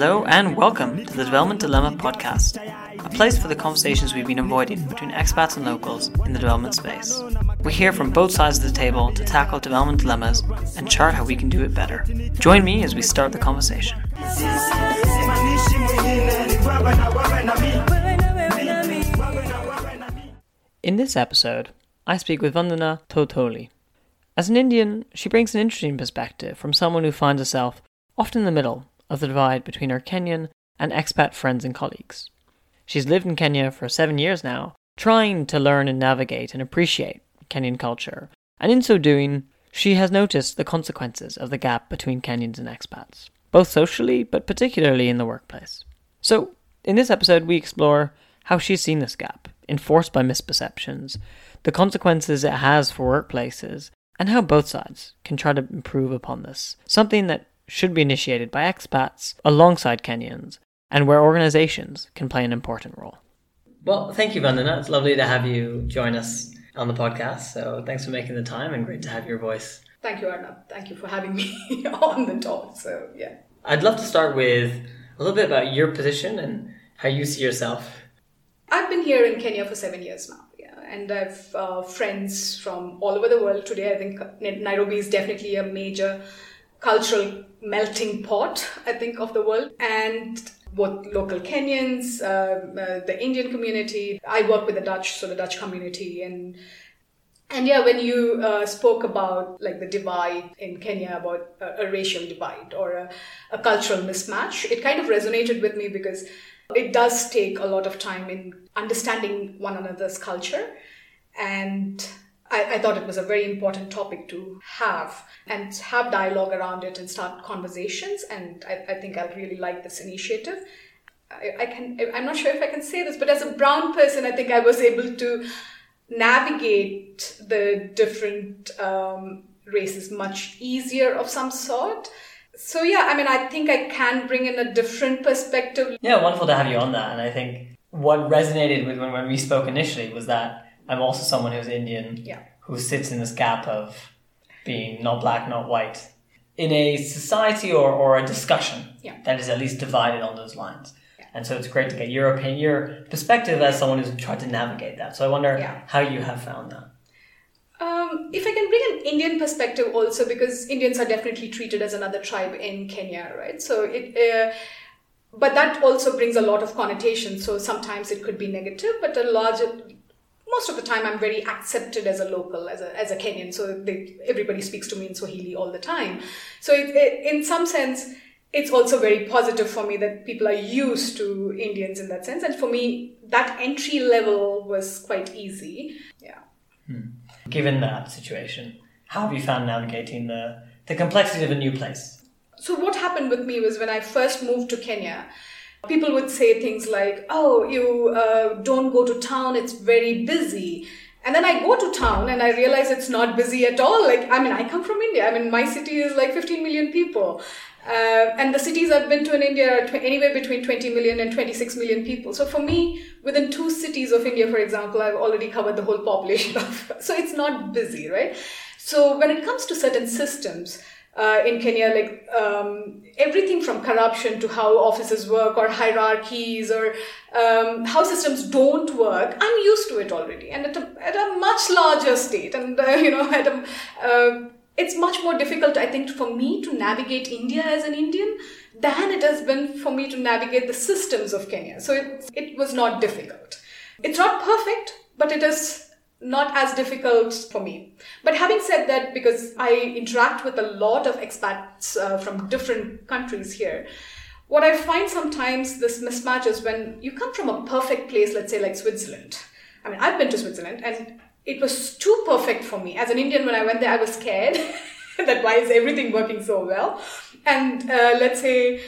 Hello and welcome to the Development Dilemma podcast, a place for the conversations we've been avoiding between expats and locals in the development space. We hear from both sides of the table to tackle development dilemmas and chart how we can do it better. Join me as we start the conversation. In this episode, I speak with Vandana Thottoli. As an Indian, she brings an interesting perspective from someone who finds herself often in the middle of the divide between her Kenyan and expat friends and colleagues. She's lived in Kenya for seven years now, trying to learn and navigate and appreciate Kenyan culture, and in so doing, she has noticed the consequences of the gap between Kenyans and expats, both socially but particularly in the workplace. So, in this episode, we explore how she's seen this gap, enforced by misperceptions, the consequences it has for workplaces, and how both sides can try to improve upon this, something that should be initiated by expats alongside Kenyans, and where organizations can play an important role. Well, thank you, Vandana. It's lovely to have you join us on the podcast. So thanks for making the time and great to have your voice. Thank you, Arnab. Thank you for having me on the talk. So, yeah. I'd love to start with a little bit about your position and how you see yourself. I've been here in Kenya for seven years now. Yeah, and I've uh, friends from all over the world today. I think Nairobi is definitely a major cultural melting pot, I think, of the world. And both local Kenyans, uh, uh, the Indian community. I work with the Dutch, so the Dutch community, and and yeah, when you uh, spoke about like the divide in Kenya, about a, a racial divide or a, a, cultural mismatch, it kind of resonated with me because it does take a lot of time in understanding one another's culture and I, I, thought it was a very important topic to have and have dialogue around it and start conversations. And I, I think I really like this initiative. I, I, can, I'm not sure if I can say this, but as a brown person, I think I was able to navigate the different um, races much easier of some sort. So yeah, I mean, I think I can bring in a different perspective. Yeah, wonderful to have you on that. And I think what resonated with when, when we spoke initially was that I'm also someone who's Indian, yeah. who sits in this gap of being not black, not white, in a society or, or a discussion yeah. that is at least divided on those lines. Yeah. And so it's great to get your opinion, your perspective as someone who's tried to navigate that. So I wonder how you have found that. Um, if I can bring an Indian perspective also, because Indians are definitely treated as another tribe in Kenya, right? So it, uh, but that also brings a lot of connotation. So sometimes it could be negative, but a larger most of the time I'm very accepted as a local, as a, as a Kenyan. So they, everybody speaks to me in Swahili all the time. So it, it, in some sense, it's also very positive for me that people are used to Indians in that sense. And for me, that entry level was quite easy. Yeah. Hmm. Given that situation, how have you found navigating the, the complexity of a new place? So what happened with me was when I first moved to Kenya, People would say things like, oh, you uh, don't go to town, it's very busy. And then I go to town and I realize it's not busy at all. Like, I mean, I come from India. I mean, my city is like 15 million people. Uh, and the cities I've been to in India are tw- anywhere between 20 million and 26 million people. So for me, within two cities of India, for example, I've already covered the whole population of. so it's not busy, right? So when it comes to certain systems, uh, in Kenya, like um, everything from corruption to how offices work or hierarchies or um, how systems don't work, I'm used to it already, and at a, at a much larger state, and uh, you know, at a, uh, it's much more difficult, I think, for me to navigate India as an Indian than it has been for me to navigate the systems of Kenya. So it, it was not difficult. It's not perfect, but it is not as difficult for me. But having said that, because I interact with a lot of expats uh, from different countries here, what I find sometimes this mismatch is when you come from a perfect place, let's say like Switzerland. I mean, I've been to Switzerland and it was too perfect for me. As an Indian, when I went there, I was scared that why is everything working so well? And uh, let's say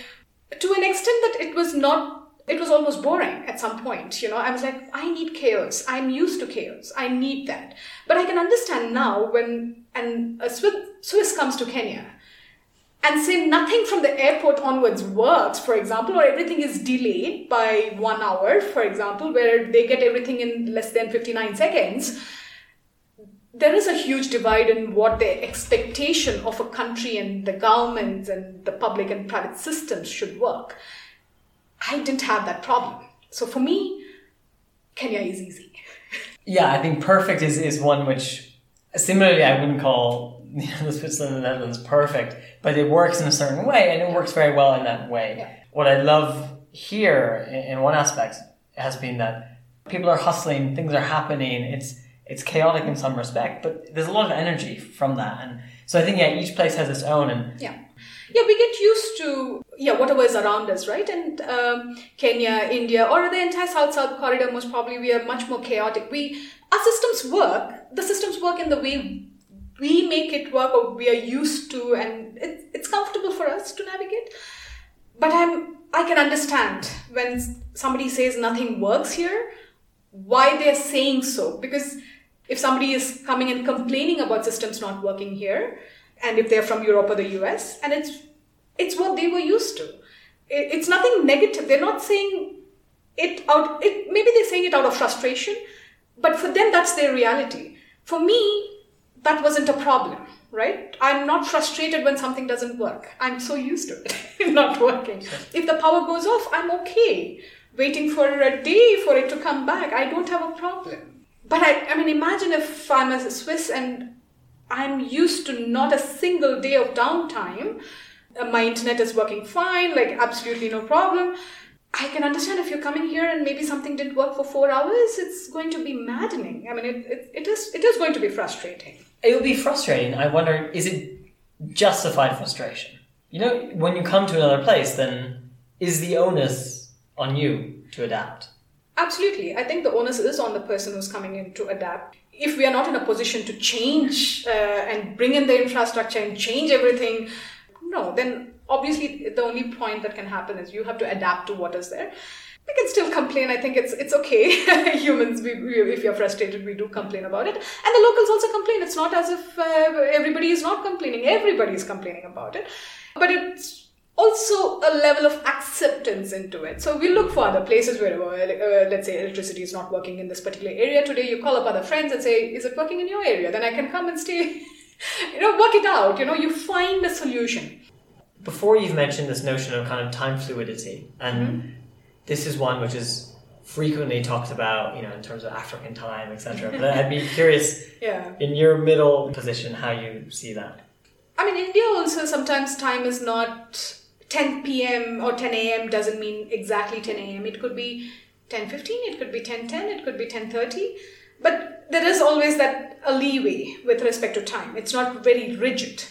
to an extent that it was not it was almost boring at some point. You know, I was like, I need chaos. I'm used to chaos. I need that. But I can understand now when and a Swiss comes to Kenya and say nothing from the airport onwards works, for example, or everything is delayed by one hour, for example, where they get everything in less than 59 seconds. there is a huge divide in what the expectation of a country and the governments and the public and private systems should work. I didn't have that problem. So for me, Kenya is easy. Yeah, I think perfect is, is one which similarly I wouldn't call you know, Switzerland and the Netherlands perfect, but it works in a certain way and it works very well in that way. Yeah. What I love here in, in one aspect has been that people are hustling, things are happening, it's it's chaotic in some respect, but there's a lot of energy from that. And so I think yeah, each place has its own and Yeah. Yeah, we get used to yeah whatever is around us, right? And um, Kenya, India, or the entire South-South corridor, most probably we are much more chaotic. We our systems work. The systems work in the way we make it work, or we are used to, and it, it's comfortable for us to navigate. But I'm I can understand when somebody says nothing works here, why they're saying so. Because if somebody is coming and complaining about systems not working here, and if they're from Europe or the US, and it's it's what they were used to. It's nothing negative. They're not saying it out. It maybe they're saying it out of frustration, but for them that's their reality. For me, that wasn't a problem, right? I'm not frustrated when something doesn't work. I'm so used to it not working. If the power goes off, I'm okay. Waiting for a day for it to come back, I don't have a problem. But I, I mean, imagine if I'm as a Swiss and I'm used to not a single day of downtime. Uh, My internet is working fine, like absolutely no problem. I can understand if you're coming here and maybe something didn't work for four hours, it's going to be maddening. I mean, it, it, it is it is going to be frustrating. it will be frustrating. I wonder, is it justified frustration? You know, when you come to another place, then is the onus on you to adapt? Absolutely. I think the onus is on the person who's coming in to adapt. If we are not in a position to change uh, and bring in the infrastructure and change everything, no, then obviously the only point that can happen is you have to adapt to what is there. We can still complain. I think it's it's okay. Humans, we, we, if you're frustrated, we do complain about it, and the locals also complain. It's not as if uh, everybody is not complaining. Everybody is complaining about it, but it's also a level of acceptance into it. So we look for other places where, uh, let's say, electricity is not working in this particular area today. You call up other friends and say, "Is it working in your area?" Then I can come and stay. you know, work it out. You know, you find a solution. Before you've mentioned this notion of kind of time fluidity, and this is one which is frequently talked about, you know, in terms of African time, etc. But I'd be curious, Yeah. in your middle position, how you see that. I mean, India also sometimes time is not 10 p.m. or 10 a.m. doesn't mean exactly 10 a.m. It could be 10:15, it could be 10:10, it could be 10:30. But there is always that a leeway with respect to time. It's not very rigid.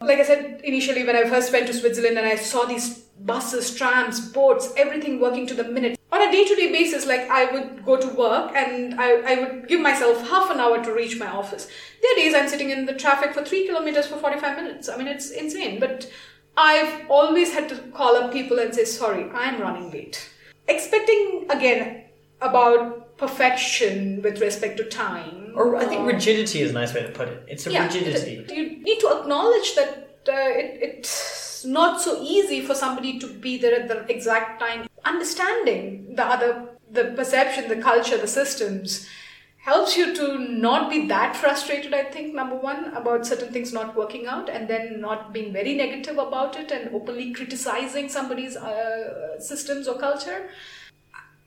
Like I said initially, when I first went to Switzerland and I saw these buses, trams, boats, everything working to the minute. On a day to day basis, like I would go to work and I, I would give myself half an hour to reach my office. There are days I'm sitting in the traffic for three kilometers for 45 minutes. I mean, it's insane. But I've always had to call up people and say, sorry, I'm running late. Expecting, again, about perfection with respect to time. Or I think rigidity is a nice way to put it. It's a Yeah, rigidity. You need to acknowledge that uh, it, it's not so easy for somebody to be there at the exact time. Understanding the other, the perception, the culture, the systems helps you to not be that frustrated, I think, number one, about certain things not working out, and then not being very negative about it and openly criticizing somebody's uh, systems or culture.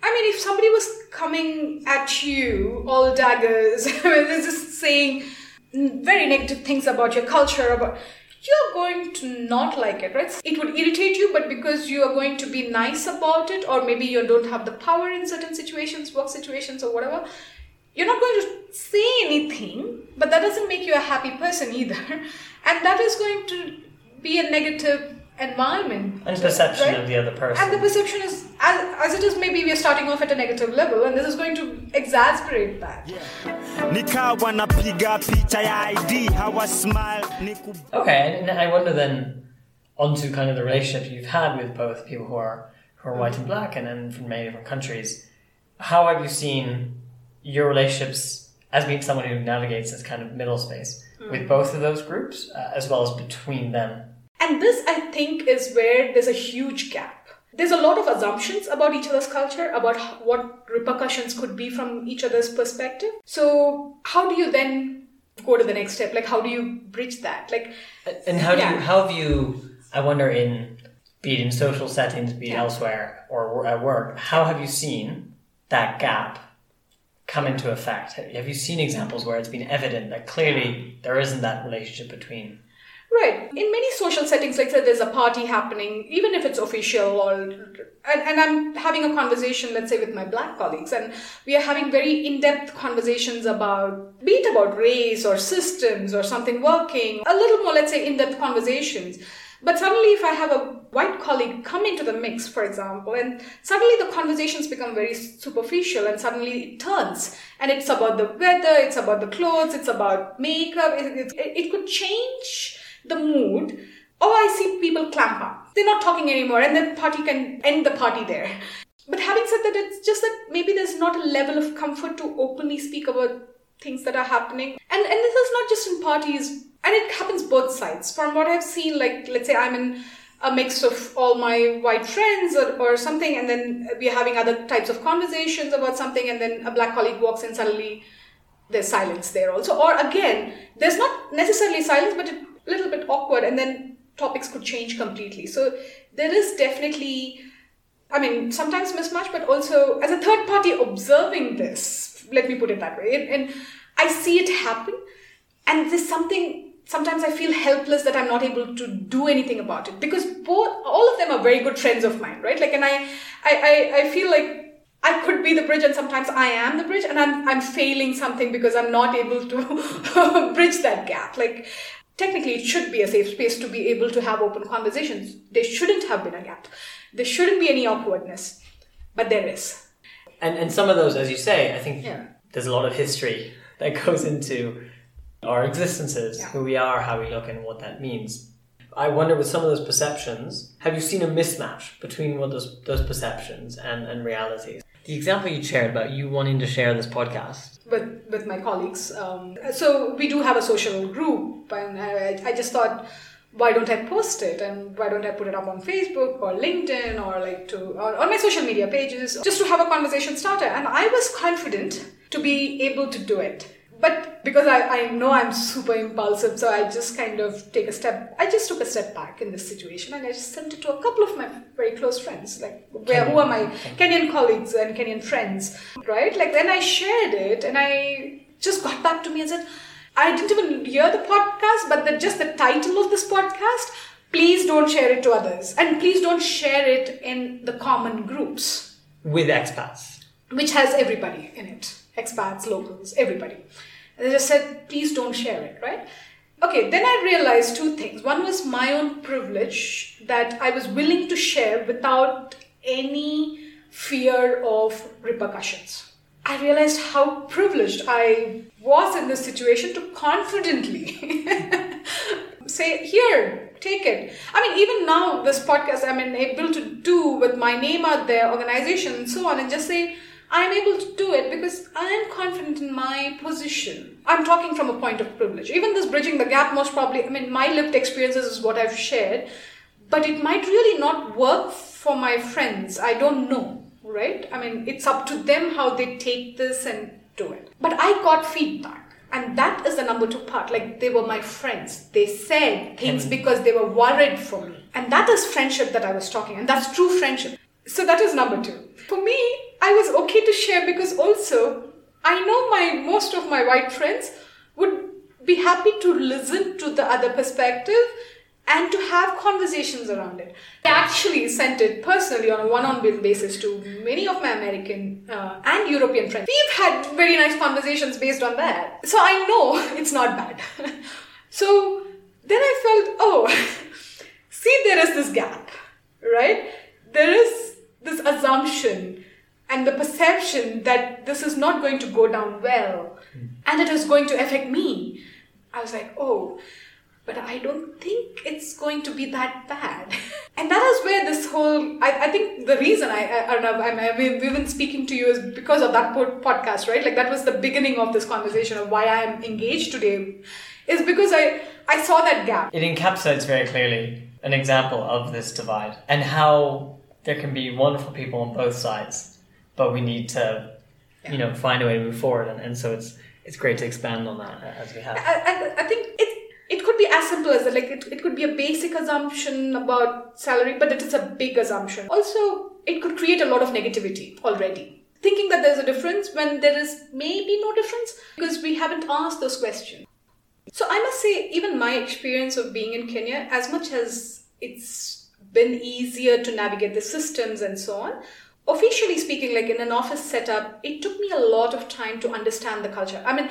I mean, if somebody was coming at you all daggers, just saying very negative things about your culture, about you're going to not like it, right? It would irritate you, but because you are going to be nice about it, or maybe you don't have the power in certain situations, work situations, or whatever, you're not going to say anything, but that doesn't make you a happy person either. And that is going to be a negative environment. And perception right? of the other person. And the perception is, as, as it is, maybe we are starting off at a negative level, and this is going to exasperate that. nikawa napiga picha ya id hawa smile niku Okay, and I wonder then onto kind of the relationship you've had with both people who are who are white and black, and then from many different countries. How have you seen your relationships as being someone who navigates this kind of middle space with both of those groups, uh, as well as between them? And this, I think, is where there's a huge gap. There's a lot of assumptions about each other's culture, about what repercussions could be from each other's perspective. So, how do you then go to the next step? Like, how do you bridge that? Like, And how do you, how have you, I wonder, in be it in social settings, be it Yeah. elsewhere or at work, how have you seen that gap come into effect? Have you seen examples where it's been evident that clearly there isn't that relationship between? Right. In many social settings, like say there's a party happening, even if it's official or and, and I'm having a conversation, let's say, with my black colleagues, and we are having very in-depth conversations about be it about race or systems or something working, a little more, let's say, in-depth conversations. But suddenly if I have a white colleague come into the mix, for example, and suddenly the conversations become very superficial and suddenly it turns. And it's about the weather, it's about the clothes, it's about makeup, it, it, it could change the mood, or I see people clamp up. They're not talking anymore, and then party can end the party there. But having said that, it's just that maybe there's not a level of comfort to openly speak about things that are happening. And and this is not just in parties, and it happens both sides. From what I've seen, like let's say I'm in a mix of all my white friends or, or something, and then we're having other types of conversations about something, and then a black colleague walks in suddenly there's silence there also. Or again there's not necessarily silence but a little bit awkward and then topics could change completely. So there is definitely i mean sometimes mismatch but also as a third party observing this let me put it that way and, and i see it happen and there's something sometimes i feel helpless that i'm not able to do anything about it because both all of them are very good friends of mine right like and i i i, I feel like I could be the bridge, and sometimes I am the bridge, and I'm I'm failing something because I'm not able to bridge that gap. Like technically, it should be a safe space to be able to have open conversations. There shouldn't have been a gap. There shouldn't be any awkwardness, but there is. And and some of those, as you say, I think Yeah. there's a lot of history that goes into our existences, Yeah. who we are, how we look, and what that means. I wonder, with some of those perceptions, have you seen a mismatch between what those those perceptions and and realities? The example you shared about you wanting to share this podcast. with with my colleagues. Um, so we do have a social group, and I, I just thought, why don't I post it and why don't I put it up on Facebook or LinkedIn or like to or on my social media pages just to have a conversation starter. And I was confident to be able to do it. But because I, I know I'm super impulsive, so I just kind of take a step. I just took a step back in this situation, and I just sent it to a couple of my very close friends, like where who are my Kenyan colleagues and Kenyan friends, right? Like then I shared it, and I just got back to me and said, I didn't even hear the podcast, but the, just the title of this podcast. Please don't share it to others, and please don't share it in the common groups With expats. which has everybody in it expats, locals, everybody. And they just said, please don't share it, right? Okay, then I realized two things. One was my own privilege that I was willing to share without any fear of repercussions. I realized how privileged I was in this situation to confidently say, here, take it. I mean, even now, this podcast I'm able to do with my name out there, organization, and so on, and just say, I'm able to do it because I am confident in my position. I'm talking from a point of privilege. Even this bridging the gap, most probably, I mean, my lived experiences is what I've shared, but it might really not work for my friends. I don't know, right? I mean, it's up to them how they take this and do it. But I got feedback. And that is the number two part. Like they were my friends. They said things mm-hmm. because they were worried for me. And that is friendship that I was talking. And that's true friendship. So that is number two. For me, I was okay to share because also I know my most of my white friends would be happy to listen to the other perspective and to have conversations around it. I actually sent it personally on a one-on-one basis to many of my American uh, and European friends. We've had very nice conversations based on that. So I know it's not bad. so then I felt, oh, see, there is this gap, right? There is this assumption and the perception that this is not going to go down well hmm. and it is going to affect me. I was like, oh, but I don't think it's going to be that bad. and that is where this whole, I, I think the reason I, I, I don't know, I'm, I, we've been speaking to you is because of that pod- podcast, right? Like that was the beginning of this conversation of why I am engaged today, is because I, I saw that gap. It encapsulates very clearly an example of this divide and how there can be wonderful people on both sides, but we need to, you know, find a way to move forward. And, and so it's it's great to expand on that as we have. I, I, I think it it could be as simple as that. Like it, it could be a basic assumption about salary, but it is a big assumption. Also, it could create a lot of negativity already. Thinking that there's a difference when there is maybe no difference because we haven't asked those questions. So I must say, even my experience of being in Kenya, as much as it's been easier to navigate the systems and so on, officially speaking, like in an office setup, it took me a lot of time to understand the culture. I mean,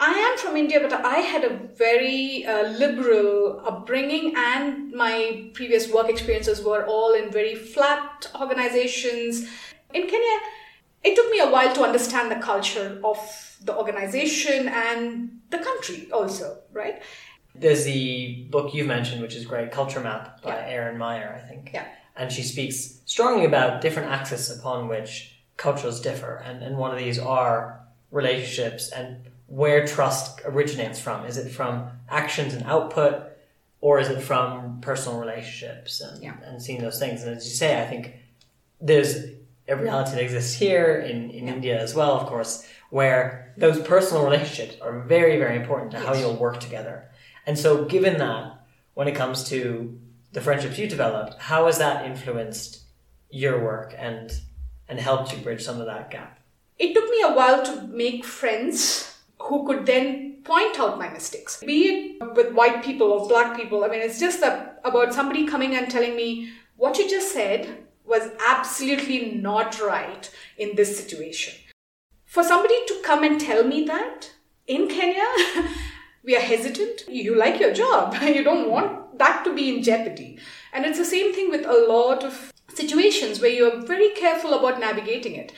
I am from India, but I had a very uh, liberal upbringing, and my previous work experiences were all in very flat organizations. In Kenya, it took me a while to understand the culture of the organization and the country, also, right? There's the book you've mentioned, which is great, Culture Map by Yeah. Erin Meyer, I think. Yeah. And she speaks strongly about different axes upon which cultures differ. And, and one of these are relationships and where trust originates from. Is it from actions and output, or is it from personal relationships and, Yeah. and seeing those things? And as you say, I think there's a reality that exists here in, in India as well, of course, where those personal relationships are very, very important to how you'll work together. And so, given that, when it comes to the friendships you developed, how has that influenced your work and and helped you bridge some of that gap? it took me a while to make friends who could then point out my mistakes be it with white people or black people i mean it's just that about somebody coming and telling me what you just said was absolutely not right in this situation for somebody to come and tell me that in kenya we are hesitant. You like your job. You don't want that to be in jeopardy. And it's the same thing with a lot of situations where you're very careful about navigating it.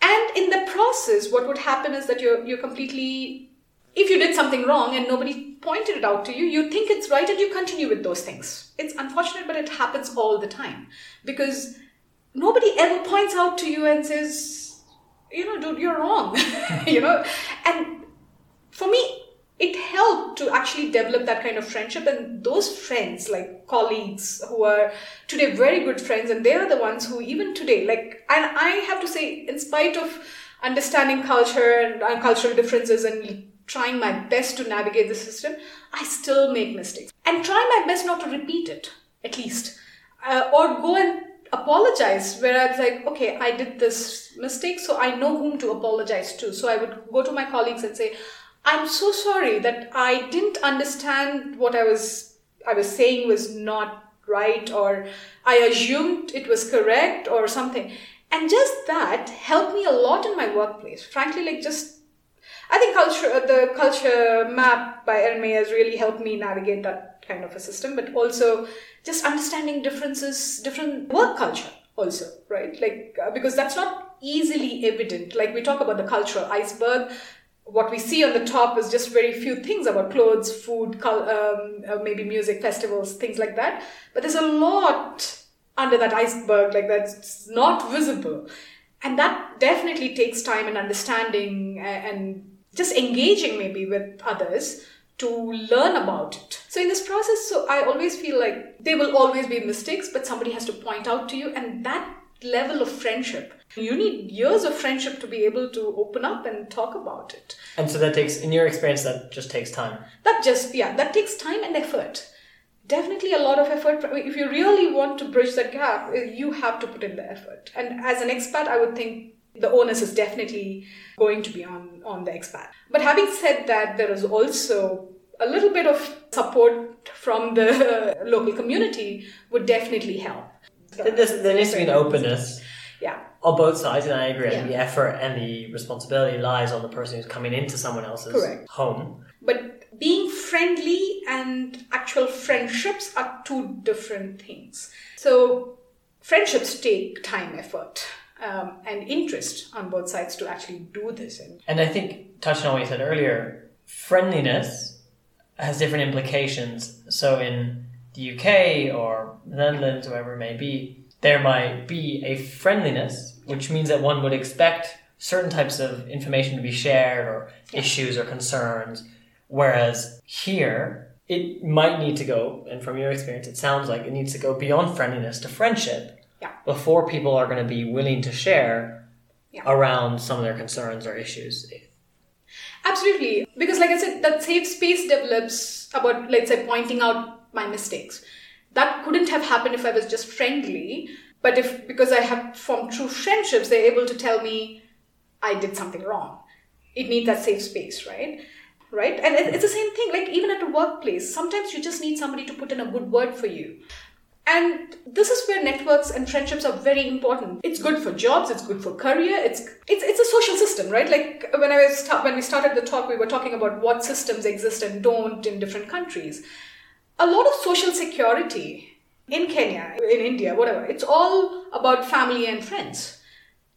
And in the process, what would happen is that you're you're completely if you did something wrong and nobody pointed it out to you, you think it's right and you continue with those things. It's unfortunate, but it happens all the time. Because nobody ever points out to you and says, you know, dude, you're wrong. you know, and for me, it helped to actually develop that kind of friendship. And those friends like colleagues who are today very good friends and they are the ones who even today like and i have to say in spite of understanding culture and, cultural differences and trying my best to navigate the system i still make mistakes. And try my best not to repeat it at least. Uh, or go and apologize where i was like okay i did this mistake so i know whom to apologize to. So i would go to my colleagues and say I'm so sorry that I didn't understand what I was I was saying was not right or I assumed it was correct or something. And just that helped me a lot in my workplace. Frankly, like just I think culture uh, the culture map by May has really helped me navigate that kind of a system, but also just understanding differences, different work culture also, right? Like uh, because that's not easily evident. Like we talk about the cultural iceberg, what we see on the top is just very few things about clothes, food, um, uh, maybe music, festivals, things like that. But there's a lot under that iceberg, like that's not visible. And that definitely takes time and understanding and just engaging maybe with others to learn about it. So in this process, so I always feel like there will always be mistakes, but somebody has to point out to you, and that level of friendship. You need years of friendship to be able to open up and talk about it. And so that takes, in your experience, that just takes time. That just, yeah, that takes time and effort. Definitely a lot of effort. If you really want to bridge that gap, eh, you have to put in the effort. And as an expat, I would think the onus is definitely going to be on, on the expat. But having said that, there is also a little bit of support from the local community would definitely help. There there's- there needs to be an openness Yeah. on both sides, and I agree. Yeah. The effort and the responsibility lies on the person who's coming into someone else's Correct. home. But being friendly and actual friendships are two different things. So, friendships take time, effort, um, and interest on both sides to actually do this. And And I think, touching on what you said earlier, friendliness has different implications. So in the UK or Netherlands, wherever it may be, there might be a friendliness, which means that one would expect certain types of information to be shared or issues or concerns. Whereas here, it might need to go, and from your experience, it sounds like it needs to go beyond friendliness to friendship Yeah. before people are going to be willing to share Yeah. around some of their concerns or issues. absolutely. Because, like I said, that safe space develops about, let's say, pointing out my mistakes. That couldn't have happened if I was just friendly. But if, because I have formed true friendships, they're able to tell me I did something wrong. It needs that safe space, right? Right? And it's the same thing, like even at a workplace, sometimes you just need somebody to put in a good word for you. And this is where networks and friendships are very important. It's good for jobs. It's good for career. It's it's it's a social system, right? Like when I was when we started the talk, we were talking about what systems exist and don't in different countries. A lot of social security in Kenya, in India, whatever. It's all about family and friends.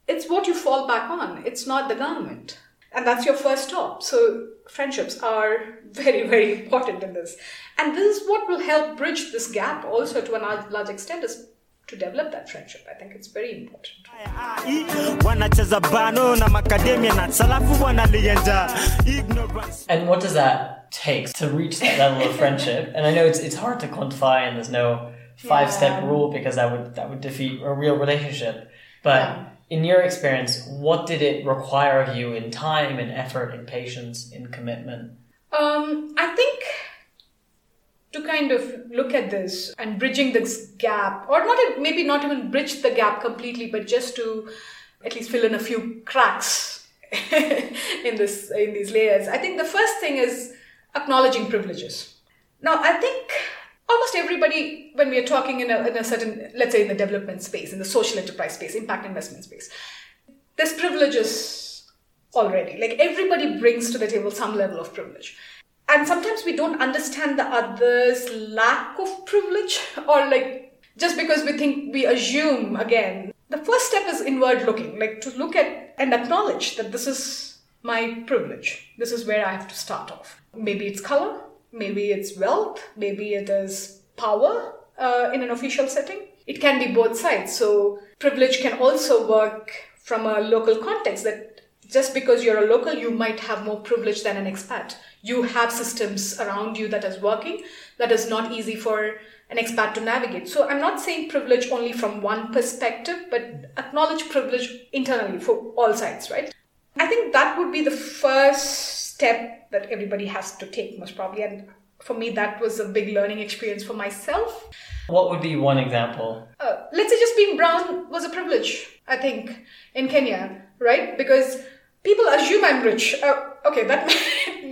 It's what you fall back on. It's not the government, and that's your first stop. So friendships are very very important in this and this is what will help bridge this gap also to a large, extent is to develop that friendship i think it's very important Ai, wanacheza bano na makademia na salafu wanalienja ignorance And what does that take to reach that level of friendship? And I know it's it's hard to quantify, and there's no five step Yeah. rule because that would that would defeat a real relationship. But Yeah. in your experience, what did it require of you in time, in effort, in patience, in commitment? um, i think to kind of look at this and bridging this gap or not maybe not even bridge the gap completely but just to at least fill in a few cracks in this in these layers i think the first thing is acknowledging privileges now i think almost everybody when we are talking in a, in a certain let's say in the development space in the social enterprise space impact investment space there's privileges already. Like everybody brings to the table some level of privilege. And sometimes we don't understand the other's lack of privilege, or like just because we think we assume again. The first step is inward looking, like to look at and acknowledge that this is my privilege. This is where I have to start off. Maybe it's color, maybe it's wealth, maybe it is power uh, in an official setting. It can be both sides. So privilege can also work from a local context that just because you're a local, you might have more privilege than an expat. You have systems around you that is working that is not easy for an expat to navigate. So I'm not saying privilege only from one perspective, but acknowledge privilege internally for all sides, right? I think that would be the first step that everybody has to take, most probably. And for me, that was a big learning experience for myself. What would be one example? Uh, let's say just being brown was a privilege, I think, in Kenya, right? Because people assume I'm rich. Uh, okay, that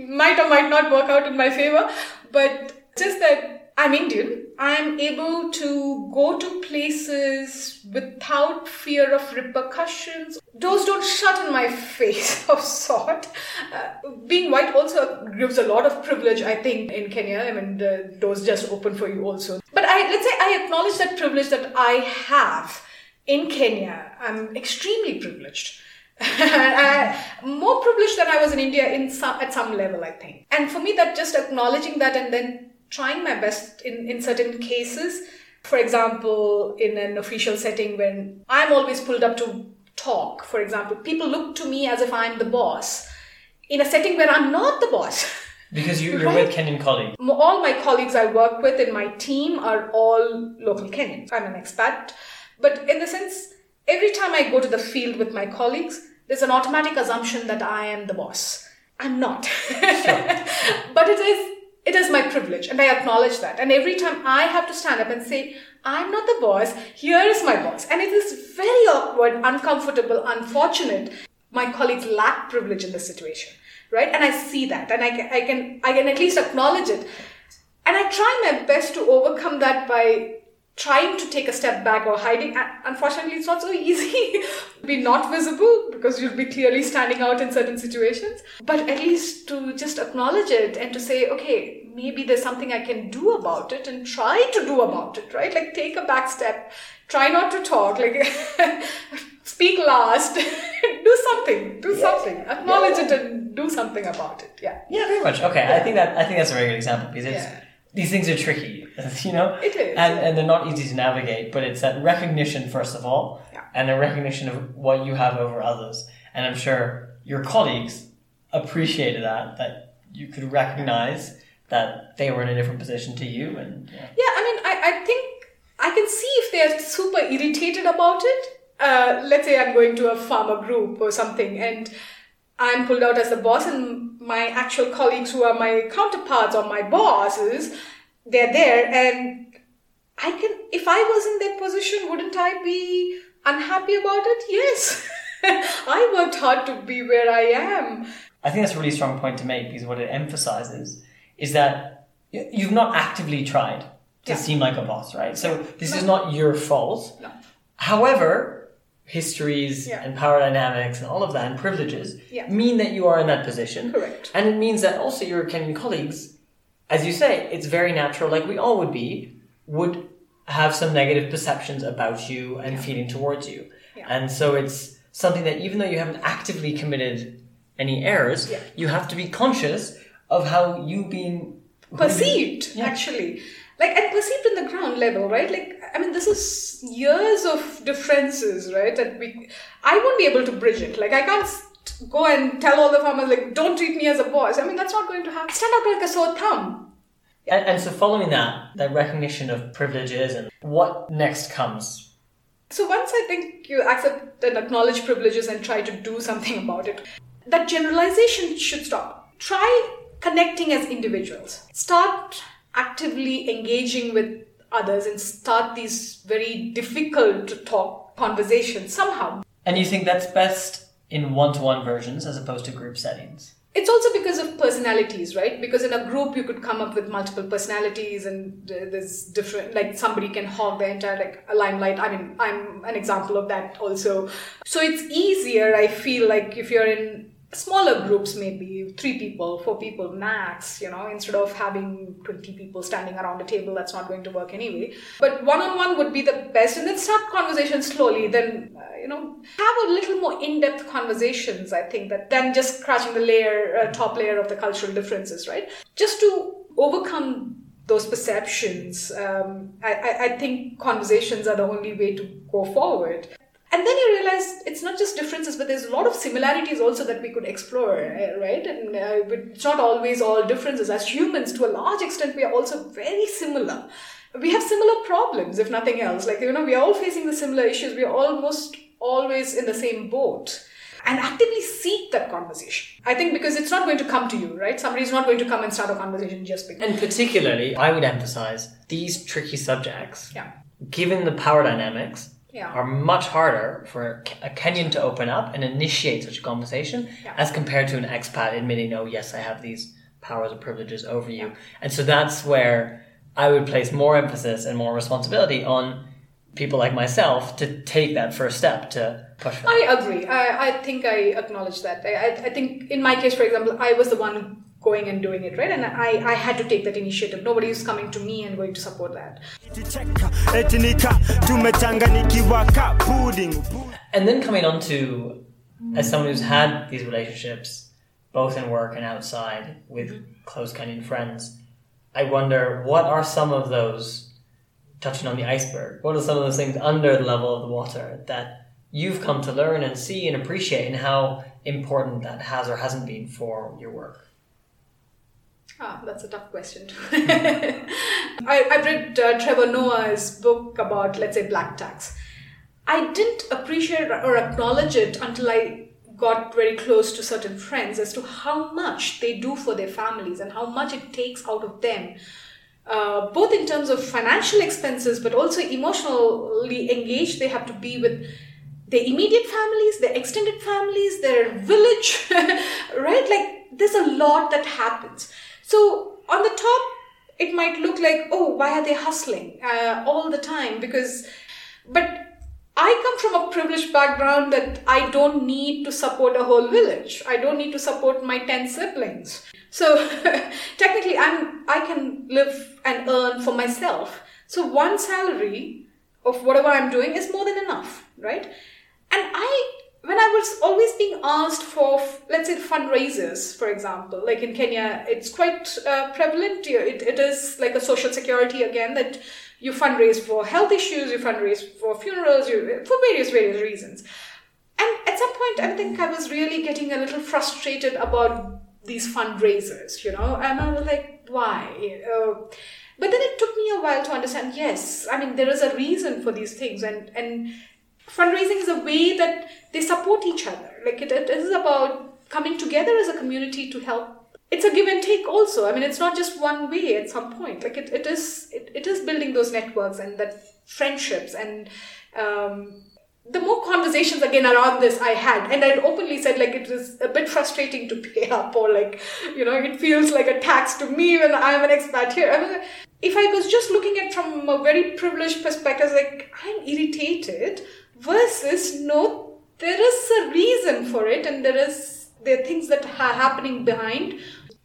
might or might not work out in my favor, but just that I'm Indian, I'm able to go to places without fear of repercussions. Doors don't shut in my face of sort. Uh, being white also gives a lot of privilege, I think, in Kenya. I mean, the doors just open for you also. But I let's say I acknowledge that privilege that I have in Kenya. I'm extremely privileged. I- more privileged than I was in India in some at some level, I think. And for me, that just acknowledging that and then trying my best in, in certain cases. For example, in an official setting when I'm always pulled up to talk, for example, people look to me as if I'm the boss in a setting where I'm not the boss. Because you, you're Right. with Kenyan colleagues. All my colleagues I work with in my team are all local Kenyans. I'm an expat. But in the sense, every time I go to the field with my colleagues, there's an automatic assumption that I am the boss. I'm not. but it is it is my privilege and I acknowledge that. And every time I have to stand up and say, I'm not the boss, here is my boss. And it is very awkward, uncomfortable, unfortunate. My colleagues lack privilege in this situation, right? And I see that and I can, I can, I can at least acknowledge it. And I try my best to overcome that by trying to take a step back or hiding. Unfortunately, it's not so easy. to be not visible because you'll be clearly standing out in certain situations. But at least to just acknowledge it and to say, okay, maybe there's something I can do about it and try to do about it, right? Like take a back step, try not to talk, like speak last, do something, do something, acknowledge it and do something about it. Yeah. Yeah, very much. Okay, I think that I think that's a very good example because it's, Yeah. These things are tricky, you know. It is, and and they're not easy to navigate. But it's that recognition first of all, Yeah. and a recognition of what you have over others. And I'm sure your colleagues appreciated that that you could recognize that they were in a different position to you, and yeah. Yeah, I mean, I, I think I can see if they're super irritated about it. Uh, let's say I'm going to a farmer group or something and I'm pulled out as the boss, and my actual colleagues who are my counterparts or my bosses, they're there and I can, if I was in their position, wouldn't I be unhappy about it? Yes. I worked hard to be where I am. I think that's a really strong point to make because what it emphasizes is that you've not actively tried to Yeah. seem like a boss, right? So this is not your fault. No. However, histories Yeah. and power dynamics and all of that and privileges Yeah. mean that you are in that position. Correct. And it means that also your Kenyan colleagues, as you say, it's very natural, like we all would be, would have some negative perceptions about you and feeling towards you. Yeah. And so it's something that even though you haven't actively committed any errors, Yeah. you have to be conscious of how you being perceived Yeah. actually like and perceived in the ground level right like i mean this is years of differences right that we i won't be able to bridge it like i can't go and tell all the farmers like don't treat me as a boss i mean that's not going to happen stand out like a sore thumb And, and so following that, that recognition of privileges and what next comes. So once I think you accept and acknowledge privileges and try to do something about it, that generalization should stop. Try connecting as individuals. Start actively engaging with others and start these very difficult to talk conversations somehow. And you think that's best in one-to-one versions as opposed to group settings? It's also because of personalities, right? Because in a group you could come up with multiple personalities, and there's different. Like somebody can hog the entire like a limelight. I mean, I'm an example of that also. So it's easier. I feel like if you're in smaller groups, maybe three people, four people max. You know, instead of having twenty people standing around a table, that's not going to work anyway. But one-on-one would be the best, and then start conversation slowly. Then uh, you know, have a little more in-depth conversations. I think that than just scratching the layer, uh, top layer of the cultural differences, right? Just to overcome those perceptions, um, I, I, I think conversations are the only way to go forward. And then you realize it's not just differences, but there's a lot of similarities also that we could explore, uh, right? And uh, but it's not always all differences. As humans, to a large extent, we are also very similar. We have similar problems, if nothing else. Like, you know, we are all facing the similar issues. We are almost always in the same boat. And actively seek that conversation. I think because it's not going to come to you, right? Somebody's not going to come and start a conversation just because. And particularly, I would emphasize these tricky subjects, Yeah. given the power dynamics, Yeah. are much harder for a Kenyan to open up and initiate such a conversation Yeah. as compared to an expat admitting, oh, yes, I have these powers and privileges over you. And so that's where I would place more emphasis and more responsibility on people like myself to take that first step to push for I agree. I, I think I acknowledge that. I, I, I think in my case, for example, I was the one going and doing it, right? And I, I had to take that initiative. Nobody is coming to me and going to support that. Cheka, eti nika tumechanganyikiwa ka pudding And then coming on to, as someone who's had these relationships, both in work and outside, with mm-hmm. close Kenyan friends, I wonder what are some of those, touching on the iceberg, what are some of those things under the level of the water that you've come to learn and see and appreciate, and how important that has or hasn't been for your work? Ah, that's a tough question. I, I've read uh, Trevor Noah's book about, let's say, black tax. I didn't appreciate or acknowledge it until I got very close to certain friends as to how much they do for their families and how much it takes out of them, uh, both in terms of financial expenses but also emotionally engaged they have to be with their immediate families, their extended families, their village, right? Like there's a lot that happens. So on the top, it might look like, oh, why are they hustling uh, all the time? Because, but I come from a privileged background that I don't need to support a whole village. I don't need to support my 10 siblings. So technically I'm I can live and earn for myself. So one salary of whatever I'm doing is more than enough, right? And I when I was always being asked for, let's say, fundraisers, for example, like in Kenya, it's quite uh, prevalent. It, it is like a social security again that you fundraise for health issues, you fundraise for funerals, you, for various, various reasons. And at some point, I think I was really getting a little frustrated about these fundraisers, you know, and I was like, why? Uh, but then it took me a while to understand, yes, I mean, there is a reason for these things, and, and fundraising is a way that they support each other. Like it, it is about coming together as a community to help it's a give and take also. I mean, it's not just one way at some point. Like it, it is it, it is building those networks and that friendships and um, the more conversations again around this I had, and I'd openly said like it was a bit frustrating to pay up, or like you know it feels like a tax to me when I'm an expat here. I mean, if I was just looking at from a very privileged perspective, like I'm irritated, versus no, there is a reason for it, and there is there are things that are happening behind.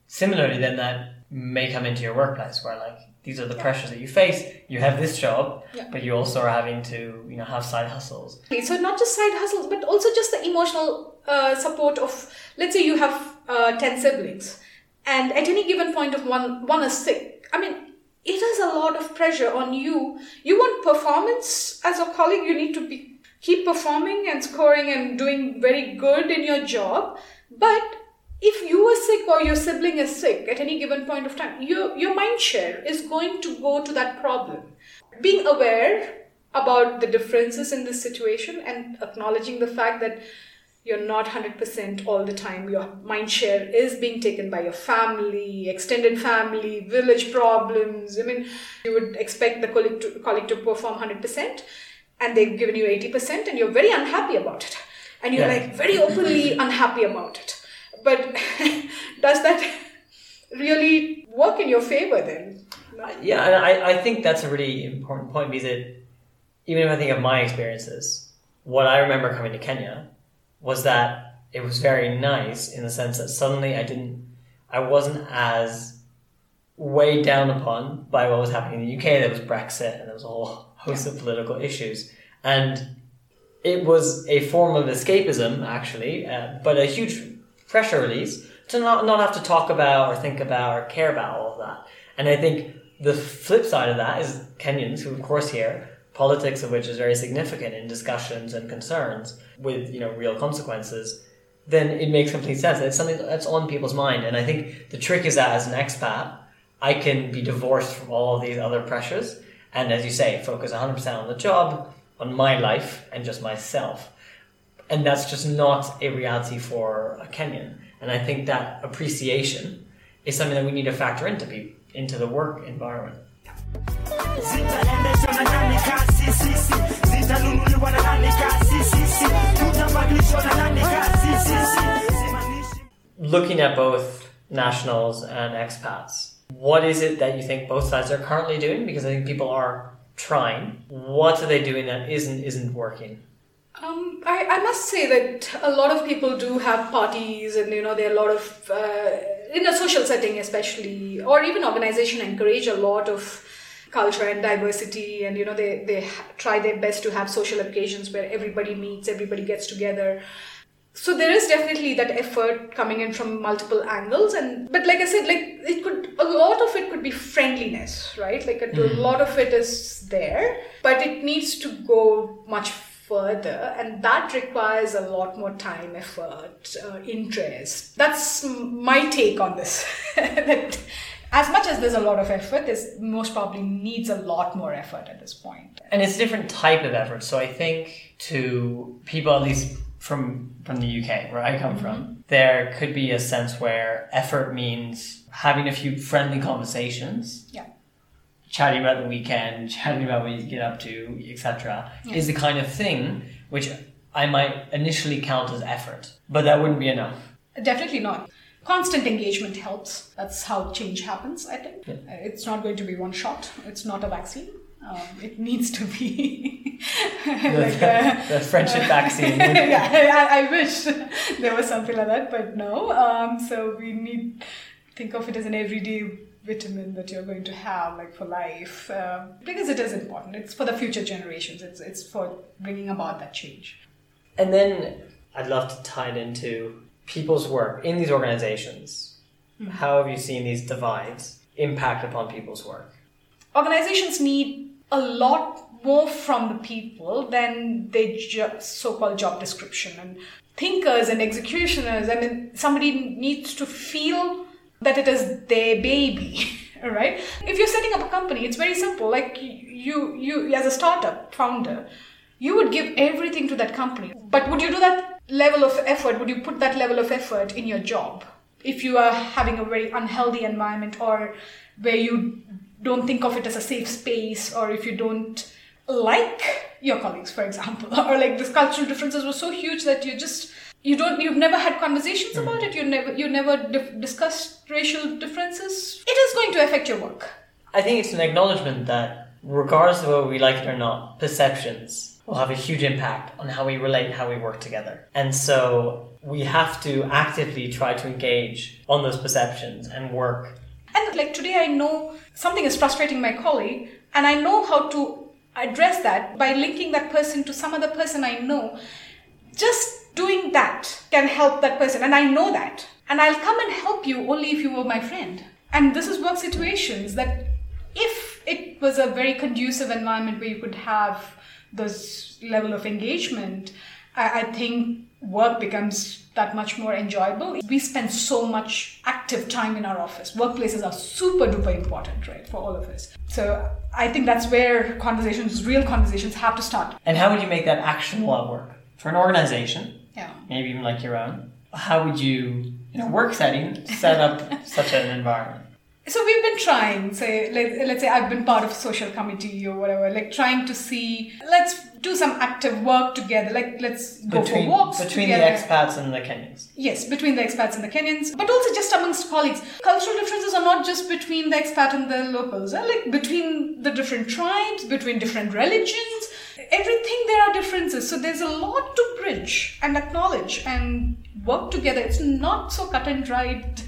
Similarly, then that may come into your workplace where like these are the pressures that you face. You have this job, Yeah. but you also are having to, you know, have side hustles. So not just side hustles, but also just the emotional uh, support of, let's say you have uh, ten siblings, and at any given point of one one is sick. I mean, it is a lot of pressure on you. You want performance as a colleague. You need to be keep performing and scoring and doing very good in your job, but if you are sick or your sibling is sick at any given point of time, your, your mind share is going to go to that problem. Being aware about the differences in this situation and acknowledging the fact that you're not 100% all the time. Your mind share is being taken by your family, extended family, village problems. I mean, you would expect the colleague to, colleague to perform 100%, and they've given you 80%, and you're very unhappy about it. And you're Yeah. like very openly unhappy about it. But does that really work in your favor then? Yeah, and I, I think that's a really important point because it, even if I think of my experiences, what I remember coming to Kenya was that it was very nice in the sense that suddenly I didn't, I wasn't as weighed down upon by what was happening in the UK. There was Brexit and there was a whole host of political issues. And it was a form of escapism, actually, uh, but a huge pressure release to not, not have to talk about or think about or care about all of that. And I think the flip side of that is Kenyans, who of course here, politics of which is very significant in discussions and concerns with, you know, real consequences, then it makes complete sense. It's something that's on people's mind. And I think the trick is that as an expat, I can be divorced from all of these other pressures. And as you say, focus 100% on the job, on my life, and just myself. And that's just not a reality for a Kenyan. And I think that appreciation is something that we need to factor into into the work environment. Looking at both nationals and expats, what is it that you think both sides are currently doing? Because I think people are trying. What are they doing that isn't isn't working? Um, I, I must say that a lot of people do have parties, and you know there are a lot of uh, in a social setting, especially, or even organization encourage a lot of culture and diversity, and you know they they try their best to have social occasions where everybody meets, everybody gets together. So there is definitely that effort coming in from multiple angles, and but like I said, like it could a lot of it could be friendliness, right? Like a, a lot of it is there, but it needs to go much further, and that requires a lot more time, effort, uh, interest. That's m- my take on this. that as much as there's a lot of effort, there's most probably needs a lot more effort at this point. And it's a different type of effort. So I think to people, at least from from the UK, where I come from, there could be a sense where effort means having a few friendly conversations, Yeah. chatting about the weekend, chatting about what you get up to, etc., is the kind of thing which I might initially count as effort, but that wouldn't be enough. Definitely not. Constant engagement helps. That's how change happens, I think. Uh, It's not going to be one shot, it's not a vaccine. Um, it needs to be like uh, the friendship vaccine. yeah, I, I wish there was something like that, but no. Um, so we need think of it as an everyday vitamin that you're going to have, like for life, um, because it is important. It's for the future generations. It's it's for bringing about that change. And then I'd love to tie it into people's work in these organizations. How have you seen these divides impact upon people's work? Organizations need a lot more from the people than their so-called job description and thinkers and executioners. I mean, somebody needs to feel that it is their baby, right? If you're setting up a company, it's very simple. Like you, you as a startup founder, you would give everything to that company. But would you do that level of effort? Would you put that level of effort in your job? if you are having a very unhealthy environment or where you don't think of it as a safe space or if you don't like your colleagues for example or like these cultural differences were so huge that you just you don't you've never had conversations about mm. it you never you never dif- discussed racial differences it is going to affect your work I think it's an acknowledgement that, regardless of whether we like it or not, perceptions will have a huge impact on how we relate, how we work together. And so we have to actively try to engage on those perceptions and work. And like today, I know something is frustrating my colleague, and I know how to address that by linking that person to some other person I know. Just doing that can help that person, and I know that. And I'll come and help you only if you were my friend. And this is work situations that if it was a very conducive environment where you could have this level of engagement, I, I think work becomes that much more enjoyable. We spend so much active time in our office. Workplaces are super duper important, right, for all of us. So I think that's where conversations, real conversations, have to start. And how would you make that actionable at work? For an organization, Yeah. maybe even like your own, how would you, in a work setting, set up such an environment? So we've been trying, say, let, let's say I've been part of a social committee or whatever, like trying to see, let's do some active work together, like let's go Between, for walks between together. the expats and the Kenyans. Yes, between the expats and the Kenyans, but also just amongst colleagues. Cultural differences are not just between the expat and the locals, they're like between the different tribes, between different religions. Everything there are differences. So there's a lot to bridge and acknowledge and work together. It's not so cut and dried,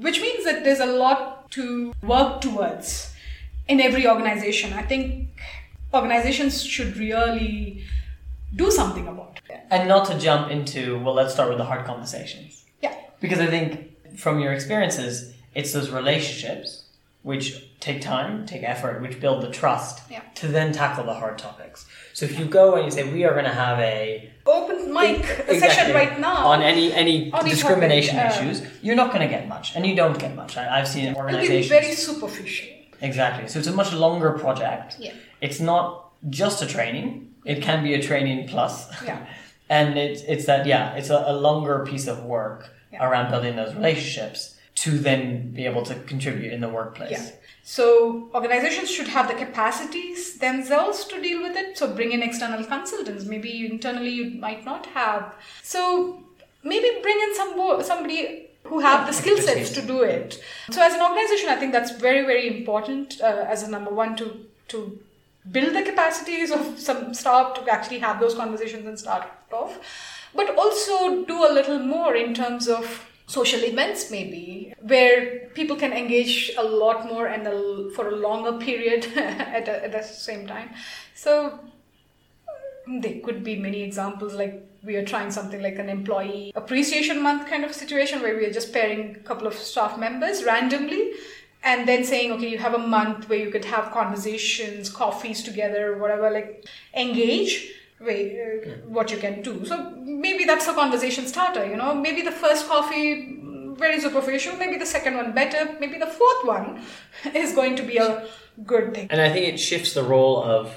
which means that there's a lot to work towards in every organization. I think organizations should really do something about it. And not to jump into, well, let's start with the hard conversations. Yeah. Because I think from your experiences, it's those relationships which take time, take effort, which build the trust Yeah. to then tackle the hard topics. So if you go and you say, we are going to have a Open mic Exactly. session right now. on any any On discrimination topic, uh, issues, you're not going to get much, and you don't get much. I, I've seen It'll be organizations very superficial. exactly. So it's a much longer project. Yeah. It's not just a training. It can be a training plus. Yeah. and it's it's that yeah, it's a, a longer piece of work Yeah. around building those relationships to then be able to contribute in the workplace. Yeah. So organizations should have the capacities themselves to deal with it. So bring in external consultants. Maybe internally you might not have. So maybe bring in some somebody who have the skill sets to do it. So as an organization, I think that's very very important uh, as a number one to to build the capacities of some staff to actually have those conversations and start off, but also do a little more in terms of social events maybe where people can engage a lot more and a, for a longer period at, a, at the same time. So there could be many examples like we are trying something like an employee appreciation month kind of situation where we are just pairing a couple of staff members randomly and then saying okay you have a month where you could have conversations coffees together whatever like engage way uh, what you can do so maybe that's a conversation starter you know maybe the first coffee mm, very superficial maybe the second one better maybe the fourth one is going to be a good thing And I think it shifts the role of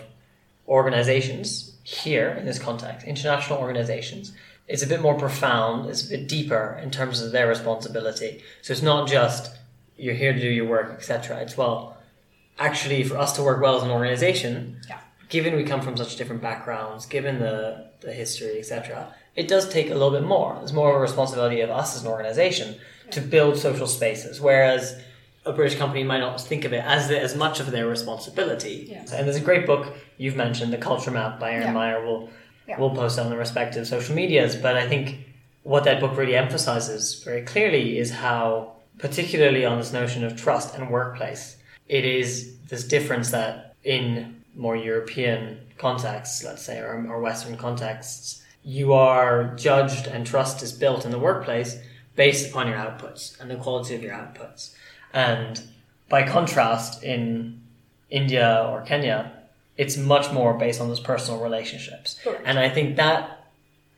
organizations here in this context, international organizations. It's a bit more profound, it's a bit deeper in terms of their responsibility. So it's not just you're here to do your work, etc. It's well, actually, for us to work well as an organization, Yeah. Given we come from such different backgrounds, given the, the history, etc., it does take a little bit more. It's more of a responsibility of us as an organization to build social spaces, whereas a British company might not think of it as the, as much of their responsibility. Yeah. And there's a great book you've mentioned, The Culture Map by Erin Yeah. Meyer. We'll, Yeah. we'll post on the respective social medias. But I think what that book really emphasizes very clearly is how, particularly on this notion of trust and workplace, it is this difference that in more European contexts, let's say, or, or Western contexts, you are judged and trust is built in the workplace based upon your outputs and the quality of your outputs. And by contrast, in India or Kenya, it's much more based on those personal relationships. Correct. And I think that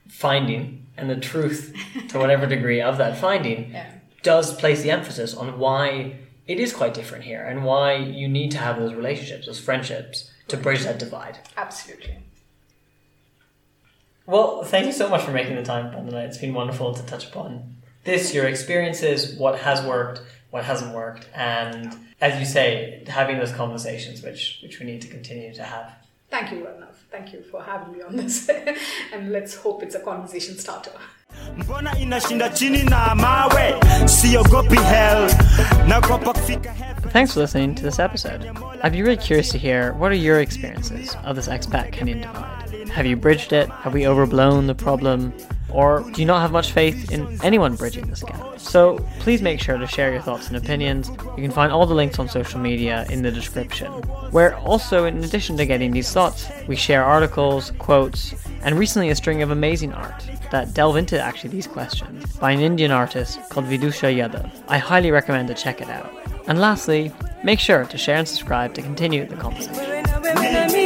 finding and the truth to whatever degree of that finding Yeah. does place the emphasis on why it is quite different here and why you need to have those relationships, those friendships to bridge that divide. absolutely Well, thank you so much for making the time, Vandana. It's been wonderful to touch upon this, your experiences, what has worked, what hasn't worked, and as you say, having those conversations, which which we need to continue to have. Thank you, Arnav. Thank you for having me on this. and let's hope it's a conversation starter. Mbona inashinda chini na mawe siogopi kufika Thanks for listening to this episode. I'd be really curious to hear what are your experiences of this expat Kenyan divide? Have you bridged it? Have we overblown the problem? Or do you not have much faith in anyone bridging this gap? So please make sure to share your thoughts and opinions. You can find all the links on social media in the description. Where also, in addition to getting these thoughts, we share articles, quotes, and recently a string of amazing art that delve into actually these questions by an Indian artist called Vidusha Yadav. I highly recommend to check it out. And lastly, make sure to share and subscribe to continue the conversation.